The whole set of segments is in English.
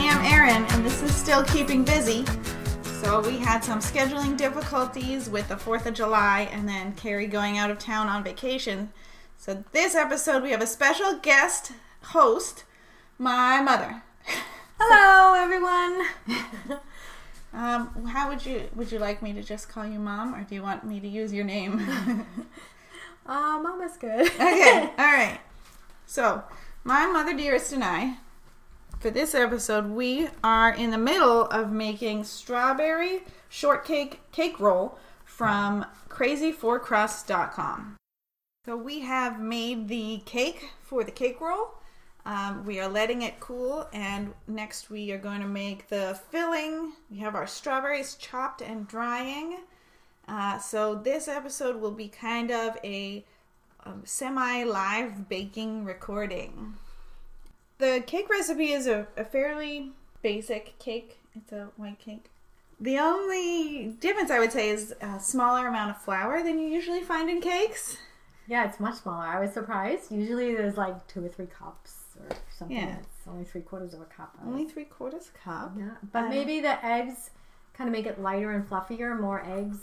am Erin, and this is still keeping busy. So we had some scheduling difficulties with the 4th of July and then Carrie going out of town on vacation. So this episode we have a special guest host, my mother. Hello, everyone. Um, how would you would you like me to just call you mom, or do you want me to use your name? uh, Mama's good. okay, all right. So, my mother dearest and I, for this episode, we are in the middle of making strawberry shortcake cake roll from crazyforcrust.com. So we have made the cake for the cake roll. Um, we are letting it cool, and next we are going to make the filling. We have our strawberries chopped and drying. Uh, so this episode will be kind of a um, semi-live baking recording. The cake recipe is a, a fairly basic cake. It's a white cake. The only difference I would say is a smaller amount of flour than you usually find in cakes. Yeah, it's much smaller. I was surprised. Usually there's like two or three cups or something. Yeah. It's only three quarters of a cup. Only three quarters cup. Yeah, but Uh, maybe the eggs kind of make it lighter and fluffier, more eggs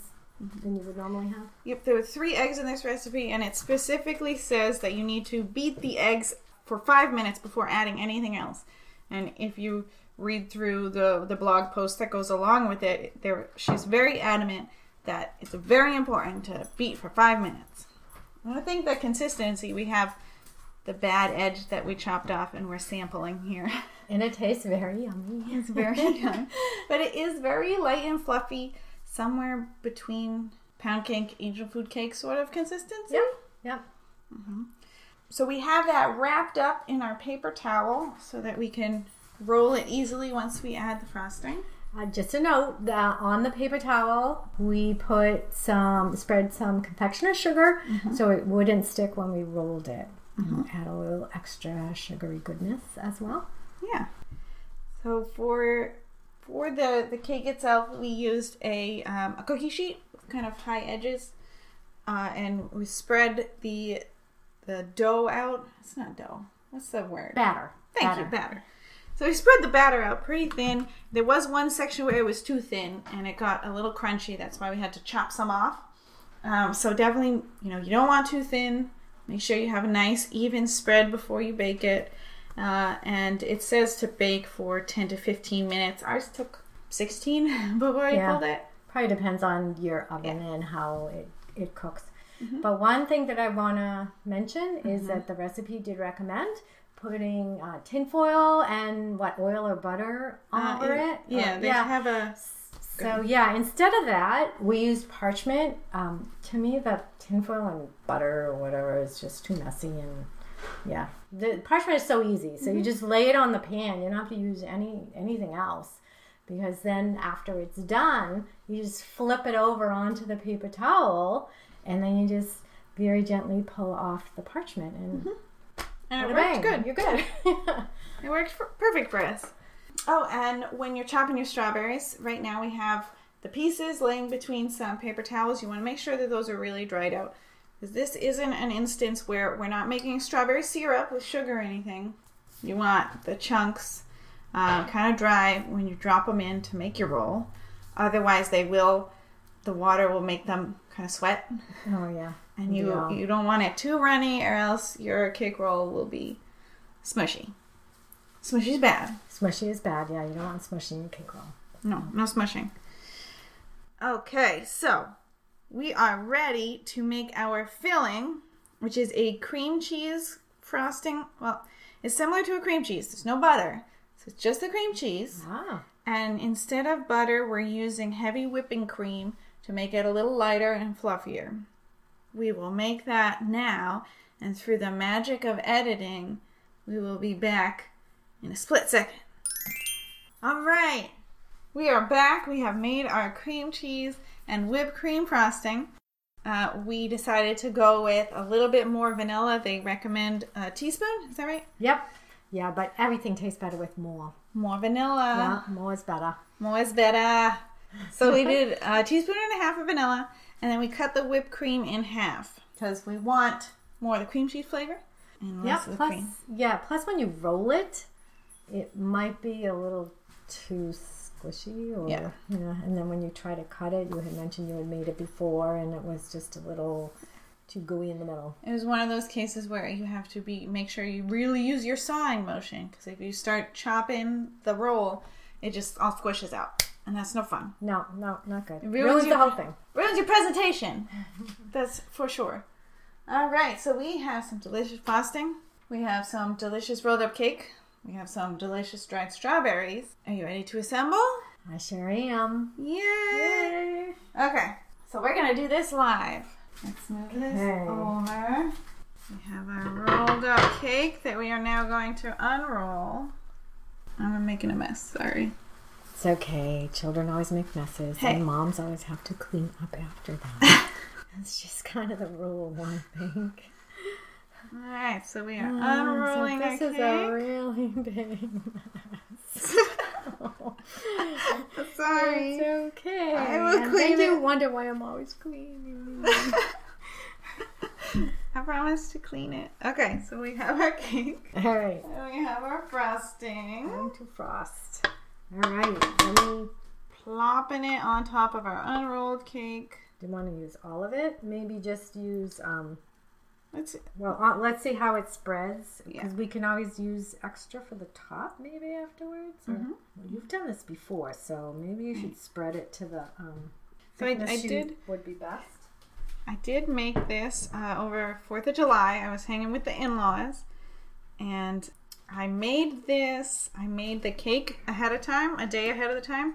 than you would normally have. Yep, there were three eggs in this recipe, and it specifically says that you need to beat the eggs for five minutes before adding anything else. And if you read through the the blog post that goes along with it, there she's very adamant that it's very important to beat for five minutes. And I think that consistency we have the bad edge that we chopped off and we're sampling here. And it tastes very yummy. It's very young, but it is very light and fluffy, somewhere between pound cake, angel food cake sort of consistency. Yep. Yep. Mm-hmm. So we have that wrapped up in our paper towel so that we can roll it easily once we add the frosting. Uh, just a note that on the paper towel we put some spread some confectioner's sugar so it wouldn't stick when we rolled it. And Add a little extra sugary goodness as well. Yeah. So for for the the cake itself, we used a um, a cookie sheet kind of high edges, uh, and we spread the the dough out. It's not dough. What's the word? Batter. Thank Batter. you, batter. So we spread the batter out pretty thin. There was one section where it was too thin and it got a little crunchy. That's why we had to chop some off. Um, so definitely, you know, you don't want too thin. Make sure you have a nice even spread before you bake it. Uh, and it says to bake for 10 to 15 minutes. Ours took 16 before I Yeah. pulled it. Probably depends on your oven and how it, it cooks. But one thing that I want to mention is that the recipe did recommend putting uh, tinfoil and what oil or butter Uh, over it. Yeah, Or- they have a. So yeah, instead of that, we used parchment. Um, to me, the tinfoil and butter or whatever is just too messy and yeah, the parchment is so easy. So you just lay it on the pan. You don't have to use any anything else because then after it's done, you just flip it over onto the paper towel and then you just very gently pull off the parchment and And it worked bang, good. You're good. It worked for, perfect for us. Oh, and when you're chopping your strawberries, right now we have the pieces laying between some paper towels. You want to make sure that those are really dried out. Because this isn't an instance where we're not making strawberry syrup with sugar or anything. You want the chunks uh, kind of dry when you drop them in to make your roll. Otherwise, they will, the water will make them kind of sweat. oh yeah. And you, Yeah. you don't want it too runny or else your cake roll will be smushy. Smushy's bad. Smushy is bad. Yeah, you don't want smushy in your cake roll. No, no smushing. Okay, so we are ready to make our filling, which is a cream cheese frosting. Well, it's similar to a cream cheese. There's no butter, so it's just the cream cheese. Ah. And instead of butter, we're using heavy whipping cream to make it a little lighter and fluffier. We will make that now, and through the magic of editing, we will be back in a split second. All right, we are back. We have made our cream cheese and whipped cream frosting. Uh, we decided to go with a little bit more vanilla. They recommend a teaspoon. Is that right? Yep. Yeah, but everything tastes better with more. More vanilla. yeah, more is better. More is better. So we did a teaspoon and a half of vanilla, and then we cut the whipped cream in half because we want more of the cream cheese flavor and Yeah, plus cream. yeah, plus when you roll it, it might be a little too squishy or Yeah. you know and then when you try to cut it you had mentioned you had made it before and it was just a little too gooey in the middle It was one of those cases where you have to be make sure you really use your sawing motion because if you start chopping the roll, it just all squishes out, and that's no fun. no no not good It ruins, ruins the whole thing Ruins your presentation. that's for sure. All right, so we have some delicious frosting. We have some delicious rolled up cake. We have some delicious dried strawberries. Are you ready to assemble? i sure am Yay! Okay, so we're gonna do this live. Let's move this over. We have our rolled up cake that we are now going to unroll. I'm making a mess, sorry. It's okay children always make messes Hey. and moms always have to clean up after them it's just kind of the rule i think Alright, so we are Oh, unrolling so our this cake. is a really big mess sorry. It's okay. I will And clean then you wonder why I'm always cleaning. I promise to clean it. Okay, so we have our cake. All right, And we have our frosting. time to frost. All right, let me. Plopping it on top of our unrolled cake. Do you want to use all of it? Maybe just use. um Let's see. Well, uh, let's see how it spreads Yeah. we can always use extra for the top maybe afterwards. Or, Mhm. well, you've done this before, so maybe you should spread it to the. um So I- I did- would be best. I did make this uh, over Fourth of July. I was hanging with the in-laws, and I made this. I made the cake ahead of time, a day ahead of the time.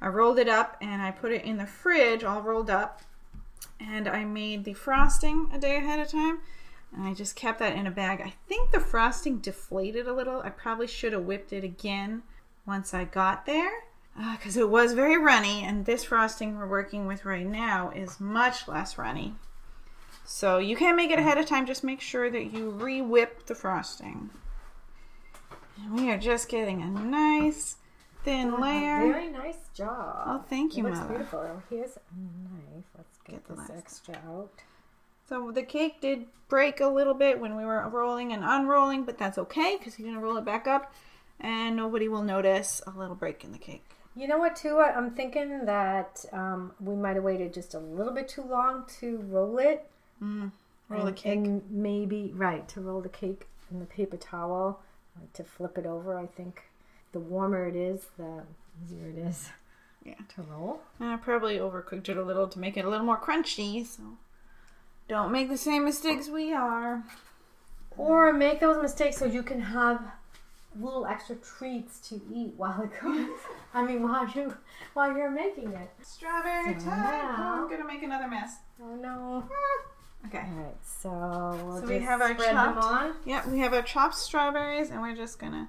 I rolled it up and I put it in the fridge, all rolled up. And I made the frosting a day ahead of time, and I just kept that in a bag. I think the frosting deflated a little. I probably should have whipped it again once I got there uh, because it was very runny and this frosting we're working with right now is much less runny so you can make it ahead of time just make sure that you re-whip the frosting and we are just getting a nice thin layer Very nice job. oh thank you it looks mother beautiful. Oh, here's a knife. Let's get, Get the this extra out. so the cake did break a little bit when we were rolling and unrolling but that's okay because you're gonna roll it back up and nobody will notice a little break in the cake You know what, too? I'm thinking that um, we might have waited just a little bit too long to roll it. mm. roll the and, cake and maybe right to roll the cake in the paper towel, to flip it over. I think the warmer it is, the easier it is. Yeah. To roll. And I probably overcooked it a little to make it a little more crunchy, so don't make the same mistakes we are. Or make those mistakes so you can have little extra treats to eat while it cooks. I mean, while you while you're making it. Strawberry So time. Oh, I'm gonna make another mess. Oh no! Ah. Okay. All right, so we'll So just we have our chopped- on. Yeah, we have our chopped strawberries, and we're just gonna,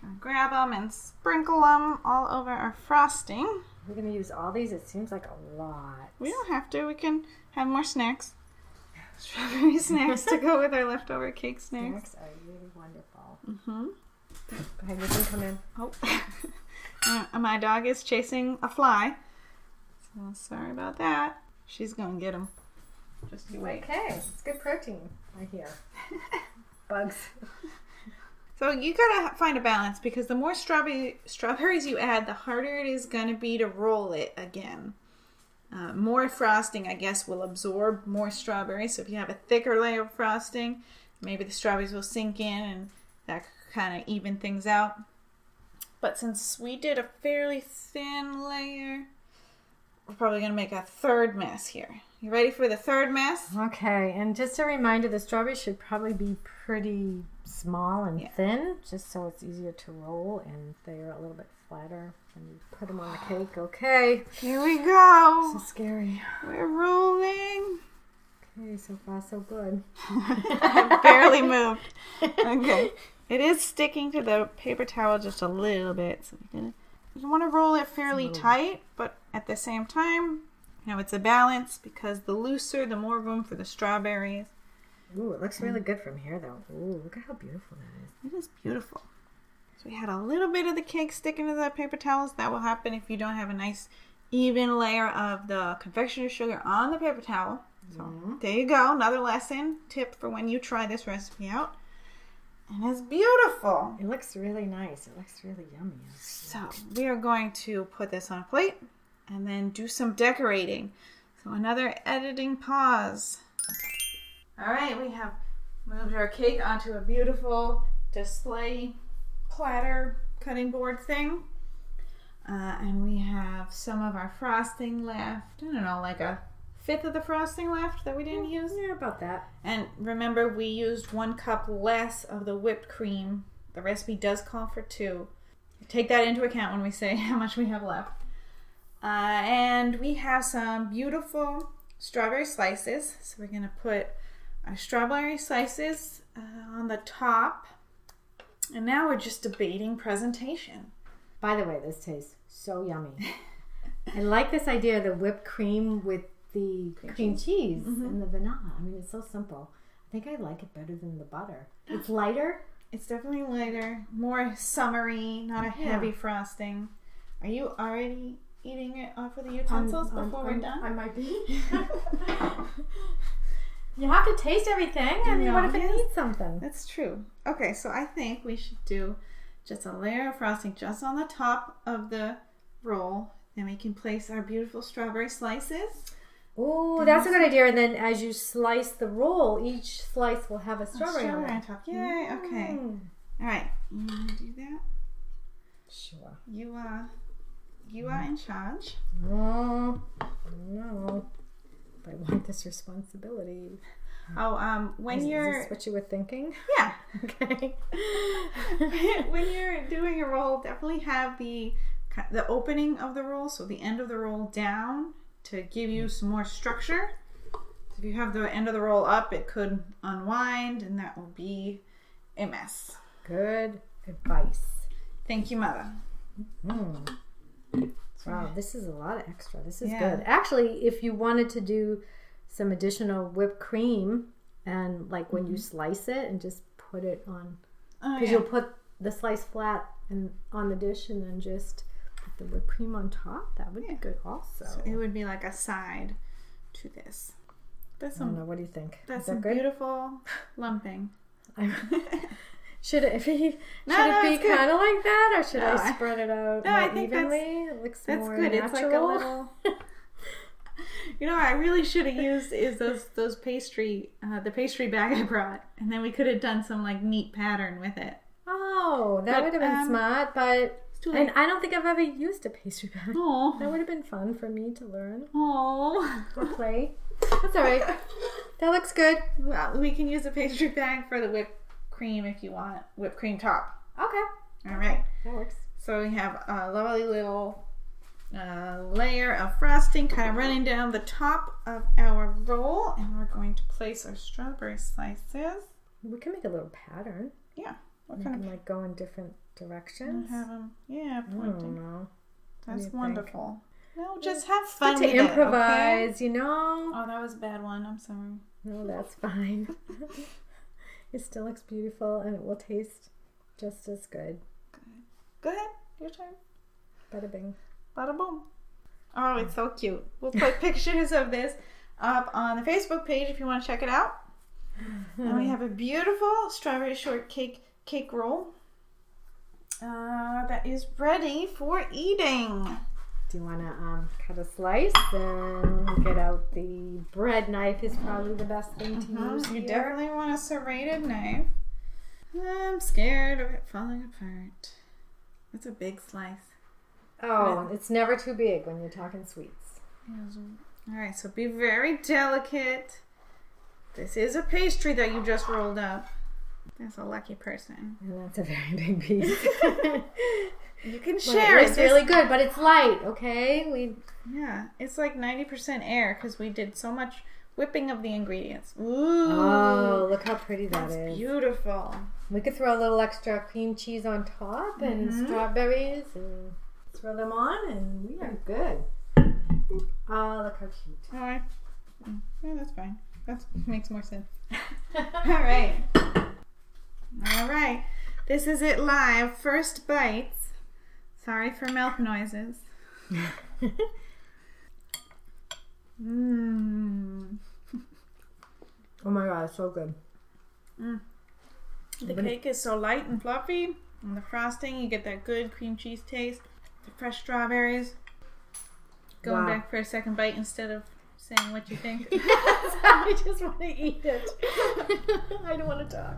gonna grab them and sprinkle them all over our frosting. We're gonna use all these. It seems like a lot. We don't have to. We can have more snacks. Strawberry snacks to go with our leftover cake snacks. Snacks are really wonderful. Mm-hmm. Go ahead, you can come in. Oh, Uh, my dog is chasing a fly. So sorry about that. She's gonna get him. Just you wait. Okay, it's good protein right here. Bugs. So you gotta find a balance because the more strawberry strawberries you add, the harder it is gonna be to roll it again. Uh, more frosting, I guess, will absorb more strawberries. So if you have a thicker layer of frosting, maybe the strawberries will sink in and that kind of even things out. But since we did a fairly thin layer, we're probably gonna make a third mess here. You ready for the third mess? Okay, and just a reminder, the strawberries should probably be pretty small and Yeah. thin, just so it's easier to roll and they're a little bit flatter when you put them on the cake. Okay. Here we go. So scary. We're rolling. Okay, so far so good. I barely moved. Okay. It is sticking to the paper towel just a little bit. So you want to roll it fairly tight, but at the same time, know, it's a balance because the looser, the more room for the strawberries. Ooh, it looks really mm. good from here, though. Ooh, look at how beautiful that is. It is beautiful. So we had a little bit of the cake sticking to the paper towels. That will happen if you don't have a nice even layer of the confectioner's sugar on the paper towel. So mm-hmm. there you go. Another lesson tip for when you try this recipe out. And it's beautiful. It looks really nice. It looks really yummy. So we are going to put this on a plate and then do some decorating. So another editing pause. All right, we have moved our cake onto a beautiful display platter cutting board thing. Uh, and we have some of our frosting left. I don't know, like a fifth of the frosting left that we didn't use. Yeah, about that. And remember, we used one cup less of the whipped cream. The recipe does call for two. Take that into account when we say how much we have left. Uh, and we have some beautiful strawberry slices. So we're going to put our strawberry slices uh, on the top. And now we're just debating presentation. By the way, this tastes so yummy. I like this idea of the whipped cream with the cream, cheese and the vanilla. I mean, it's so simple. I think I like it better than the butter. It's lighter. It's definitely lighter, more summery, not a heavy frosting. Are you already eating it off of the utensils Um, um, before we're um, done? I might be. you have to taste everything. I mean, what if it needs something? That's true. Okay, so I think we should do just a layer of frosting just on the top of the roll. Then we can place our beautiful strawberry slices. Oh, that's a good idea. And then as you slice the roll, each slice will have a strawberry, Strawberry on top. Yay, okay. Mm. All right, you want to do that? Sure. You, uh, you are in charge. No, no. But I want this responsibility. Oh, um, when Is, is you're, this what you were thinking? yeah, Okay. when you're doing a roll, definitely have the the opening of the roll, so the end of the roll down to give you some more structure. If you have the end of the roll up, it could unwind, and that will be a mess. Good advice. Thank you, mother. Mm. Wow, this is a lot of extra. This is Yeah. good. Actually, if you wanted to do some additional whipped cream and like when you mm-hmm. slice it and just put it on Oh, because yeah. you'll put the slice flat and on the dish and then just put the whipped cream on top, that would be good also. So it would be like a side to this. That's I don't know. What do you think? that's that beautiful lumping. Should it be? No, should no, it be kind of like that, or should No, I spread it out No, I think that's- it looks That's more good. natural. It's like a little. You know, what I really should have used is those those pastry, uh, the pastry bag I brought, and then we could have done some like neat pattern with it. Oh, that would have been um, smart, but and. I don't think I've ever used a pastry bag. That Oh, would have been fun for me to learn oh. or play. That's all right. That looks good. Well, we can use a pastry bag for the whipped cream if you want whipped cream top. Okay, All right. that works. So we have a lovely little uh, layer of frosting kind of running down the top of our roll, and we're going to place our strawberry slices. We can make a little pattern. Yeah, what We kind can of like go in different directions. have them? Yeah, I don't pointing. know. That's you think? wonderful. No, just have fun Good to with it, okay? improvise, you know. Oh, that was a bad one. I'm sorry. No, that's fine. it still looks beautiful and it will taste just as good. Go ahead. Your turn. Bada bing. Bada boom. Oh, it's so cute. We'll put pictures of this up on the Facebook page if you want to check it out. And we have a beautiful strawberry shortcake cake roll uh, that is ready for eating. Do you want to um, cut a slice and get out the bread knife? Is probably the best thing to use. You here. definitely want a serrated knife. I'm scared of it falling apart. It's a big slice. Oh, it's never too big when you're talking sweets. All right, so be very delicate. This is a pastry that you just rolled up. That's a lucky person. And that's a very big piece. You can share it it. This- really good, but it's light. Okay, we Yeah, it's like 90% air because we did so much whipping of the ingredients. Ooh. Oh, look how pretty that that's is. beautiful. We could throw a little extra cream cheese on top and Mhm. strawberries and throw them on, and we are good. Oh, look how cute. All right. Mm, yeah, that's fine. That makes more sense. All right. All right. This is it live. First bites. Sorry for mouth noises. Mmm. oh my god, it's so good. The cake is so light and fluffy, and the frosting, you get that good cream cheese taste. The fresh strawberries. Going Wow. back for a second bite instead of saying what you think. I just want to eat it. I don't want to talk.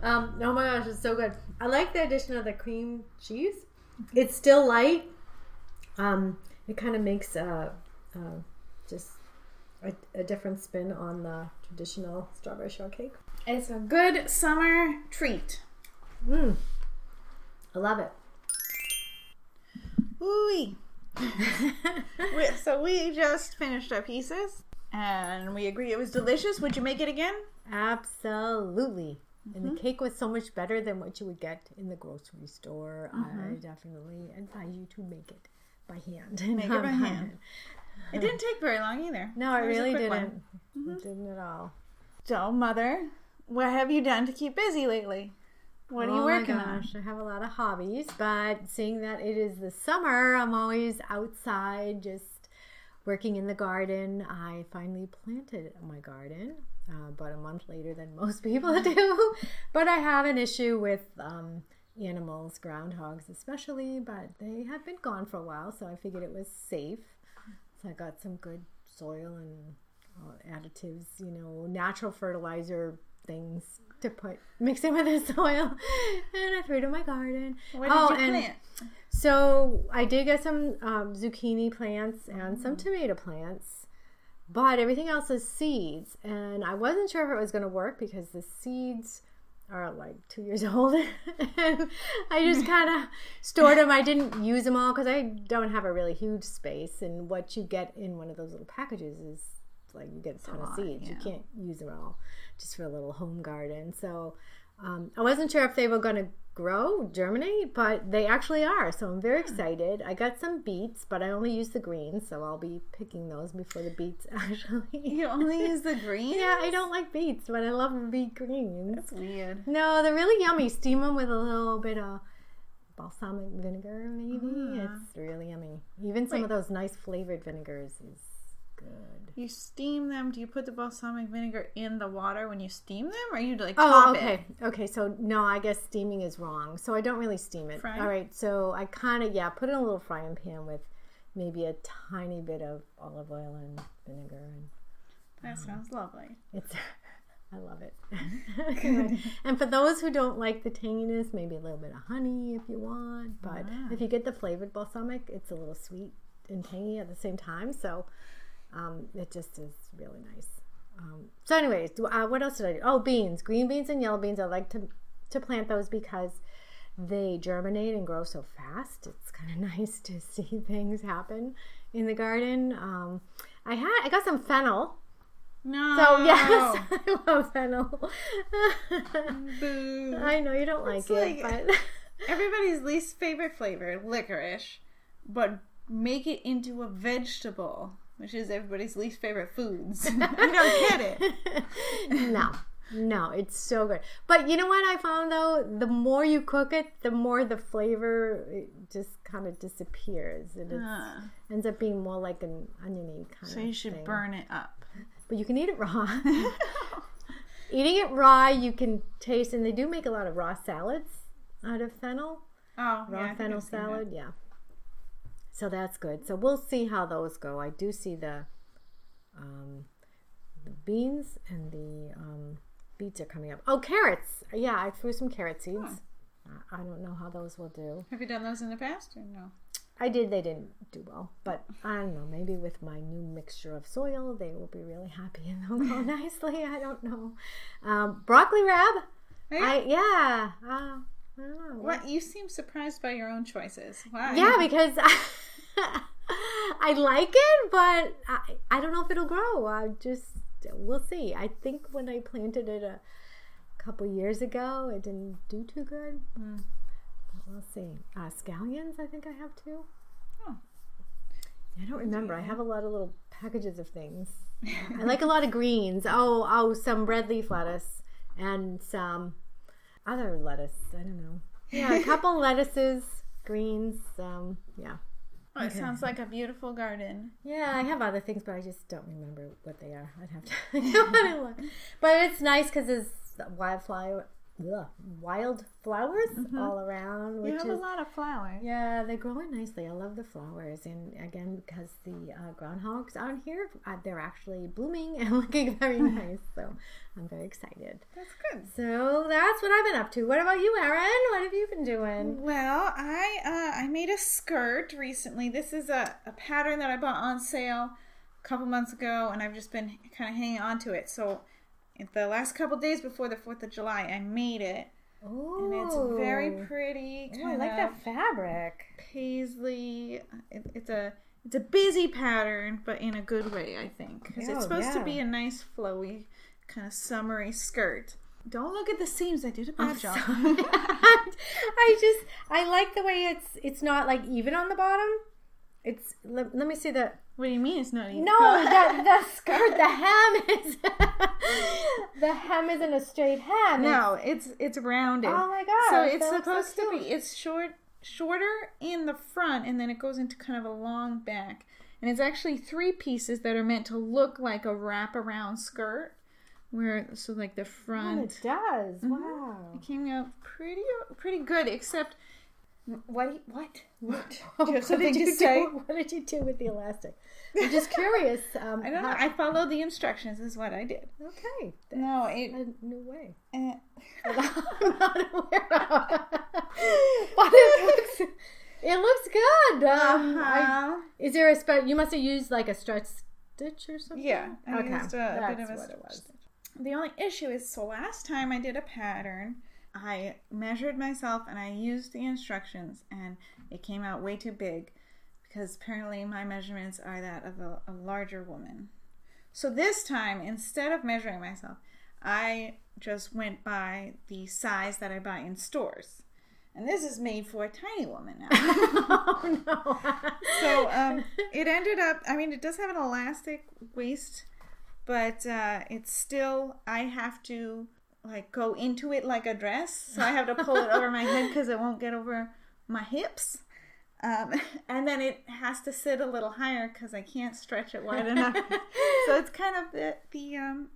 Um, oh my gosh, it's so good. I like the addition of the cream cheese. It's still light. Um, it kind of makes uh, uh, just a, a different spin on the traditional strawberry shortcake. it's a good summer treat. Mm. I love it. Ooh. we, so we just finished our pieces, and we agree it was delicious. Would you make it again? Absolutely. And the mm-hmm. cake was so much better than what you would get in the grocery store. I mm-hmm. definitely advise you to make it by hand. Make it by hand. It didn't take very long either. No, it really didn't. one. It mm-hmm. didn't at all. So, mother, what have you done to keep busy lately? What are you oh working my on? gosh, I have a lot of hobbies, but seeing that it is the summer, I'm always outside just working in the garden. I finally planted my garden uh, about a month later than most people do, but I have an issue with um, animals, groundhogs especially, but they have been gone for a while, so I figured it was safe. So I got some good soil and uh, additives, you know, natural fertilizer things to put mix in with the soil, and I threw it in my garden. What did oh, you and plant? so I did get some um, zucchini plants and some tomato plants, but everything else is seeds, and I wasn't sure if it was going to work because the seeds are like two years old, and I just kind of stored them. I didn't use them all because I don't have a really huge space, and what you get in one of those little packages is like you get a ton of lot, seeds. You can't use them all just for a little home garden. So um, I wasn't sure if they were going to grow, germinate, but they actually are. So I'm very excited. I got some beets, but I only use the greens, so I'll be picking those before the beets actually. You only use the green? yeah, I don't like beets, but I love beet greens. That's weird. No, they're really yummy. Steam them with a little bit of balsamic vinegar, maybe. Ah. It's really yummy. Even some Wait. of those nice flavored vinegars is good. You steam them. Do you put the balsamic vinegar in the water when you steam them, or you like Oh, okay. Okay, so no, I guess steaming is wrong. So I don't really steam it. All right, so I kind of, yeah, put it in a little frying pan with maybe a tiny bit of olive oil and vinegar. And it? That sounds lovely. it's, I love it. and for those who don't like the tanginess, maybe a little bit of honey if you want. But Ah. if you get the flavored balsamic, it's a little sweet and tangy at the same time. So um, it just is really nice. Um, so, anyways, do, uh, what else did I do? Oh, beans, green beans and yellow beans. I like to to plant those because they germinate and grow so fast. It's kind of nice to see things happen in the garden. Um, I had I got some fennel. No. So yes, I love fennel. Boo. I know you don't like It's it, like- but Everybody's least favorite flavor, licorice, but make it into a vegetable, which is everybody's least favorite foods. I don't get it. no, no, it's so good. But you know what I found though? The more you cook it, the more the flavor it just kind of disappears, and it Ah, ends up being more like an oniony kind of so you should thing. burn it up. But you can eat it raw. Eating it raw, you can taste, and they do make a lot of raw salads out of fennel. Oh, raw yeah, fennel I've seen that. salad yeah so that's good. So we'll see how those go. I do see the um the beans and the um beets are coming up. Oh carrots. Yeah i threw some carrot seeds. I- i don't know how those will do. Have you done those in the past or no? i did. They didn't do well but i don't know. Maybe with my new mixture of soil they will be really happy and they'll grow nicely. I don't know. Um broccoli rabe? Hey, i yeah. Uh, I don't what you seem surprised by your own choices. Why? Yeah, because I like it, but I, I don't know if it'll grow. I just we'll see. I think when I planted it a couple years ago, it didn't do too good. But we'll see. Uh, scallions, I think I have two. Oh. I don't remember. I have a lot of little packages of things. I like a lot of greens. Oh, oh, some red leaf lettuce and some other lettuce. I don't know. Yeah, a couple lettuces, greens. Um, yeah. Oh, it sounds like a beautiful garden. Yeah, I have other things, but I just don't remember what they are. I'd have to go on and look. But it's nice because there's wildflower ugh, wild flowers all around, which you have is a lot of flowers. yeah, they're growing nicely. I love the flowers, and again, because the uh, groundhogs out here, uh, they're actually blooming and looking very nice. So I'm very excited. That's good. So that's what I've been up to. What about you, Erin? What have you been doing? Well, I uh, I made a skirt recently. This is a, a pattern that I bought on sale a couple months ago, and I've just been kind of hanging on to it. So, the last couple days before the Fourth of July, I made it, Oh, and it's very pretty. Ooh, I like that fabric. paisley. It, it's a it's a busy pattern, but in a good way, I think, because Oh, it's supposed to be a nice, flowy, kind of summery skirt. Don't look at the seams. I did a bad job. I just I like the way it's it's not like even on the bottom. It's let, let me see that. What do you mean it's not even? no the the skirt the hem is the hem isn't a straight hem. No, it's it's rounded. Oh my gosh, So it's looks so supposed to be it's short shorter in the front and then it goes into kind of a long back. And it's actually three pieces that are meant to look like a wraparound skirt. Where so like the front. Oh, it does. Mm-hmm. Wow. it came out pretty pretty good except what what what do you have what something did to you say? do? What did you do with the elastic? I'm just curious. Um, I don't know. how- I followed the instructions is what I did. okay, No, it a new way. eh, I'm not aware of. but it looks, it looks good. Um, uh-huh. is there a spe- You must have used like a stretch stitch or something. Yeah, I Okay, used a, that's bit of a what it was. stitch. The only issue is, so last time I did a pattern, I measured myself and I used the instructions, and it came out way too big because apparently my measurements are that of a, a larger woman. So this time, instead of measuring myself, I just went by the size that I buy in stores. And this is made for a tiny woman now. oh no. so um, it ended up i mean it does have an elastic waist but uh, it's still i have to like go into it like a dress so i have to pull it over my head because it won't get over my hips um, and then it has to sit a little higher because i can't stretch it wide enough so it's kind of the the um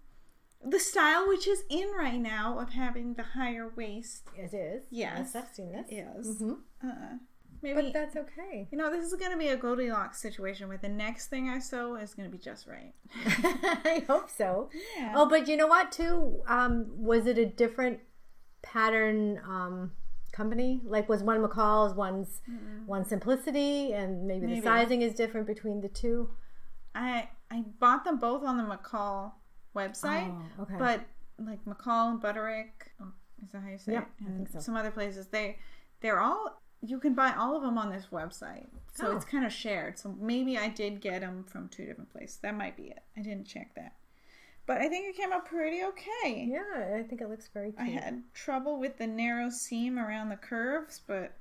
the style which is in right now of having the higher waist it is. Yes. I've seen this. is Mhm. uh, maybe But that's okay. you know, this is going to be a Goldilocks situation where the next thing I sew is going to be just right. I hope so. Yeah. Oh, but you know what? Too um, was it a different pattern um, company? Like was one McCall's, one's one Simplicity, and maybe, Maybe. the sizing is different between the two. I I bought them both on the McCall website, Oh, okay. but like McCall and Butterick, oh, is that how you say Yep, it? And think so. some other places, they they're all you can buy all of them on this website, so Oh. it's kind of shared. So maybe I did get them from two different places. That might be it. I didn't check that, but I think it came out pretty okay. yeah, I think it looks very cute. I had trouble with the narrow seam around the curves, but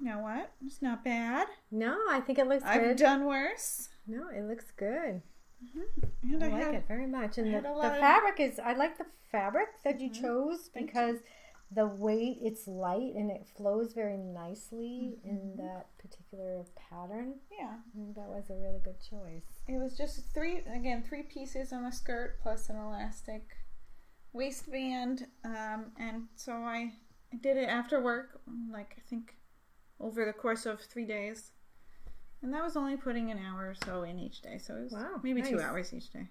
you know what? It's not bad. No, I think it looks I've good. done worse. no, it looks good. Mm-hmm. And I I, like had, it very much, and the, the lot of- fabric is. I like the fabric that you mm-hmm. chose Thank because the weight it's light and it flows very nicely in Mm-hmm. that particular pattern. Yeah, that was a really good choice. it was just three again three pieces on a skirt plus an elastic waistband, um, and so I, I did it after work, like I think over the course of three days, and that was only putting an hour or so in each day, so it was Wow, maybe two hours each day.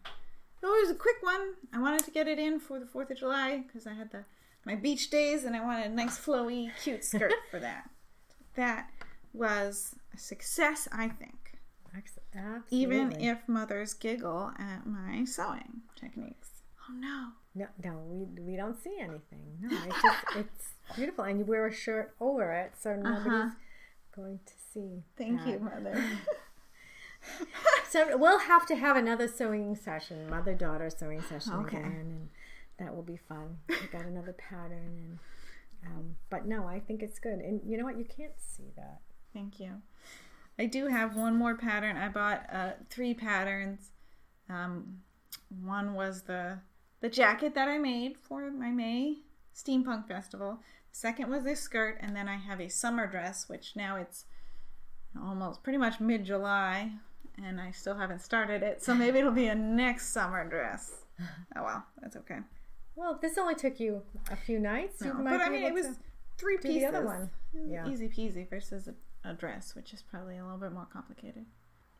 So it was a quick one. I wanted to get it in for the Fourth of July because I had the my beach days, and I wanted a nice flowy, cute skirt for that. That was a success, I think. Absolutely. Even if mothers giggle at my sewing techniques. Oh no. no, no, we we don't see anything. No, it's just it's beautiful, and you wear a shirt over it, so nobody's going to see. Uh-huh. Thank that. you, mother. So we'll have to have another sewing session, mother daughter sewing session Okay. again, and that will be fun. We got another pattern, and um, but no, I think it's good. And you know what? You can't see that. Thank you. I do have one more pattern. I bought uh, three patterns. Um, one was the the jacket that I made for my May steampunk festival. Second was this skirt, and then I have a summer dress, which now it's almost pretty much mid July, and I still haven't started it. So maybe it'll be a next summer dress. Oh well, that's okay. Well, if this only took you a few nights. No, you might but I mean, it was three pieces. the other one. Yeah. Easy peasy versus a, a dress, which is probably a little bit more complicated.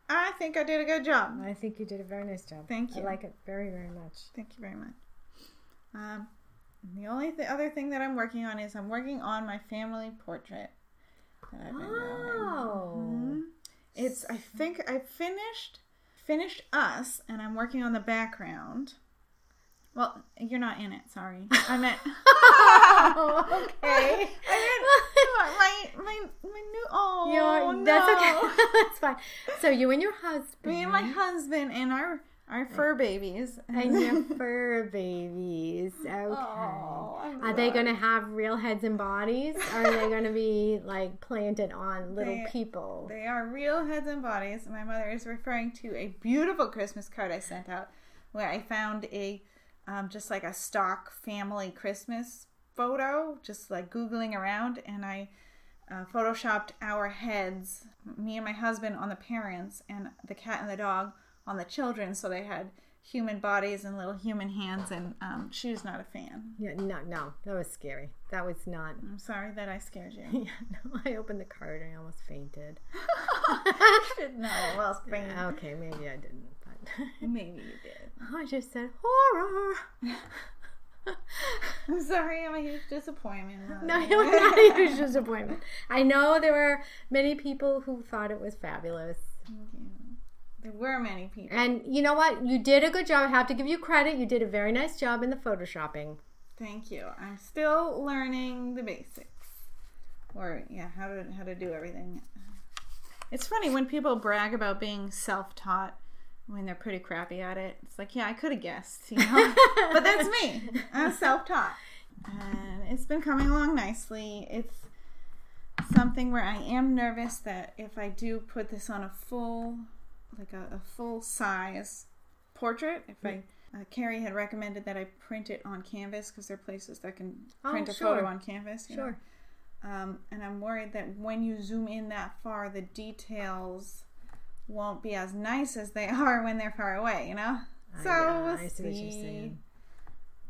I think I did a good job. I think you did a very nice job. Thank you. I like it very, very much. Thank you very much. Um, the only th- other thing that I'm working on is I'm working on my family portrait. That I've been doing. Wow. Mhm. It's I think I finished finished us, and I'm working on the background. Well, you're not in it. Sorry, I meant. Oh, okay. I meant my my my new. Oh, You're, that's no. okay. that's fine. So you and your husband. Me and my husband and our our fur babies. and your fur babies. Okay. Oh, are they going to have real heads and bodies? Or are they going to be like planted on little They- people? They are real heads and bodies. My mother is referring to a beautiful Christmas card I sent out where I found a um, just like a stock family Christmas photo, just like Googling around, and I uh, photoshopped our heads, me and my husband on the parents, and the cat and the dog on the children, so they had human bodies and little human hands, and um, she was not a fan. Yeah, no, no, that was scary. That was not. I'm sorry that I scared you. Yeah, no, I opened the card and I almost fainted. no, well, spring. Okay, maybe I didn't, Maybe you did. I just said horror. I'm sorry, I'm a huge disappointment. No, it was not a huge disappointment. I know there were many people who thought it was fabulous. Thank you. There were many people. And you know what? You did a good job. I have to give you credit. You did a very nice job in the photoshopping. Thank you. I'm still learning the basics, or yeah, how to how to do everything. It's funny when people brag about being self-taught when they're pretty crappy at it. It's like, yeah, I could have guessed, you know, but that's me. I'm self-taught, and it's been coming along nicely. It's something where I am nervous that if I do put this on a full, like a, a full size portrait, if I uh, Carrie had recommended that I print it on canvas because there are places that can Oh, print a sure. photo on canvas. you know. Sure. Um, and I'm worried that when you zoom in that far, the details won't be as nice as they are when they're far away. You know. So yeah, we'll I see what you're saying.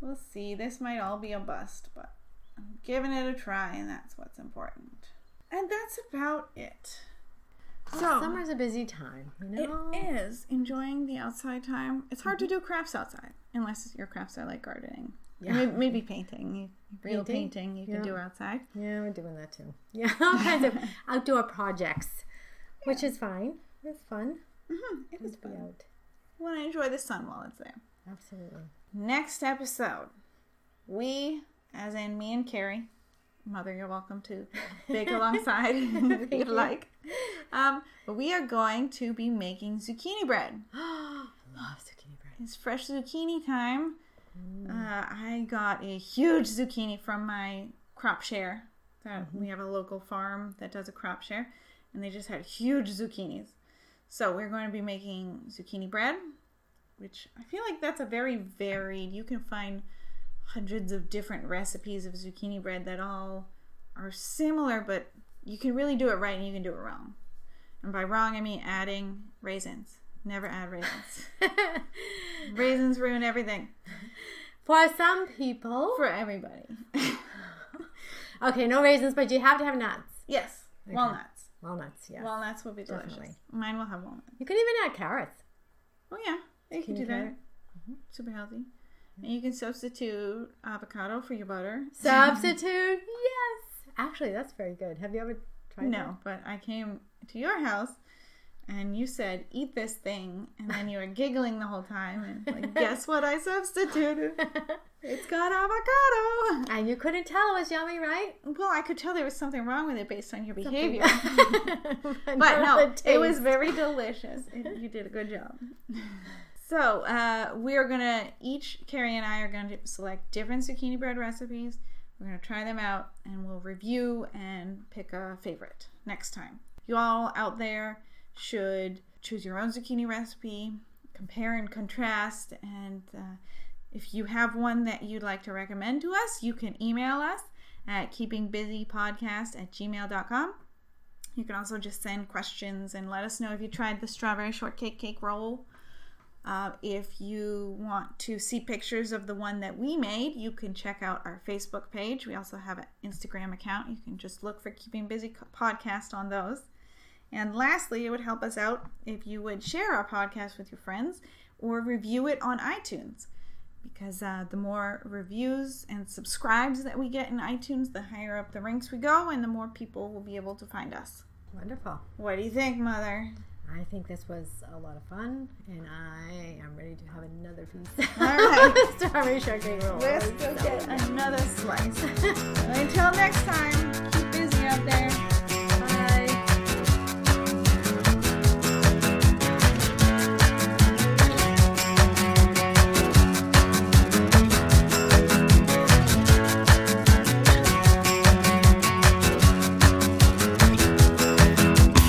We'll see. This might all be a bust, but I'm giving it a try, and that's what's important. And that's about it. Well, So summer's a busy time, you know. is enjoying the outside time. It's hard to mm-hmm. do crafts outside unless your crafts are like gardening. Yeah. Maybe, maybe painting. Real Painting? painting you can do outside. Yeah, we're doing that too. Yeah, all kinds of outdoor projects, which is fine. It's fun hmm It be fun. out. want to enjoy the sun while it's there. Absolutely. Next episode, we, as in me and Carrie, Mother, you're welcome to bake alongside if you'd like. Um, but we are going to be making zucchini bread. Love zucchini bread. It's fresh zucchini time. Uh, I got a huge zucchini from my crop share. That we have a local farm that does a crop share, and they just had huge zucchinis. So we're going to be making zucchini bread, which I feel like that's a very varied. You can find hundreds of different recipes of zucchini bread that all are similar, but you can really do it right and you can do it wrong. And by wrong, I mean adding raisins. Never add raisins. raisins ruin everything For some people, for everybody. okay, no raisins, but you have to have nuts. yes, walnuts. Walnuts, yeah. Walnuts will be delicious. Definitely. Mine will have walnuts. you can even add carrots. Oh yeah, you can Zucchini do that. carrot. Mm-hmm. Super healthy. And you can substitute avocado for your butter. Substitute, yes. Actually, that's very good. Have you ever tried No, but I came to your house and you said, eat this thing. And then you were giggling the whole time. And like, guess what I substituted? It's got avocado. and you couldn't tell it was yummy, right? Well, I could tell there was something wrong with it based on your behavior. but but no, it was very delicious. It- you did a good job. So uh, we are gonna each Carrie and I are going to select different zucchini bread recipes. We're gonna try them out and we'll review and pick a favorite next time. You all out there should choose your own zucchini recipe, compare and contrast, and uh, if you have one that you'd like to recommend to us, you can email us at keepingbusypodcast at gmail.com. You can also just send questions and let us know if you tried the strawberry shortcake cake roll. Uh, if you want to see pictures of the one that we made, you can check out our Facebook page. We also have an Instagram account. You can just look for Keeping Busy Podcast on those. And lastly, it would help us out if you would share our podcast with your friends or review it on iTunes. Because uh, the more reviews and subscribes that we get in iTunes, the higher up the ranks we go, and the more people will be able to find us. Wonderful. What do you think, Mother? I think this was a lot of fun, and I am ready to have another piece. All right. Strawberry shortcake roll. Let's go get another slice. Until next time, keep busy out there.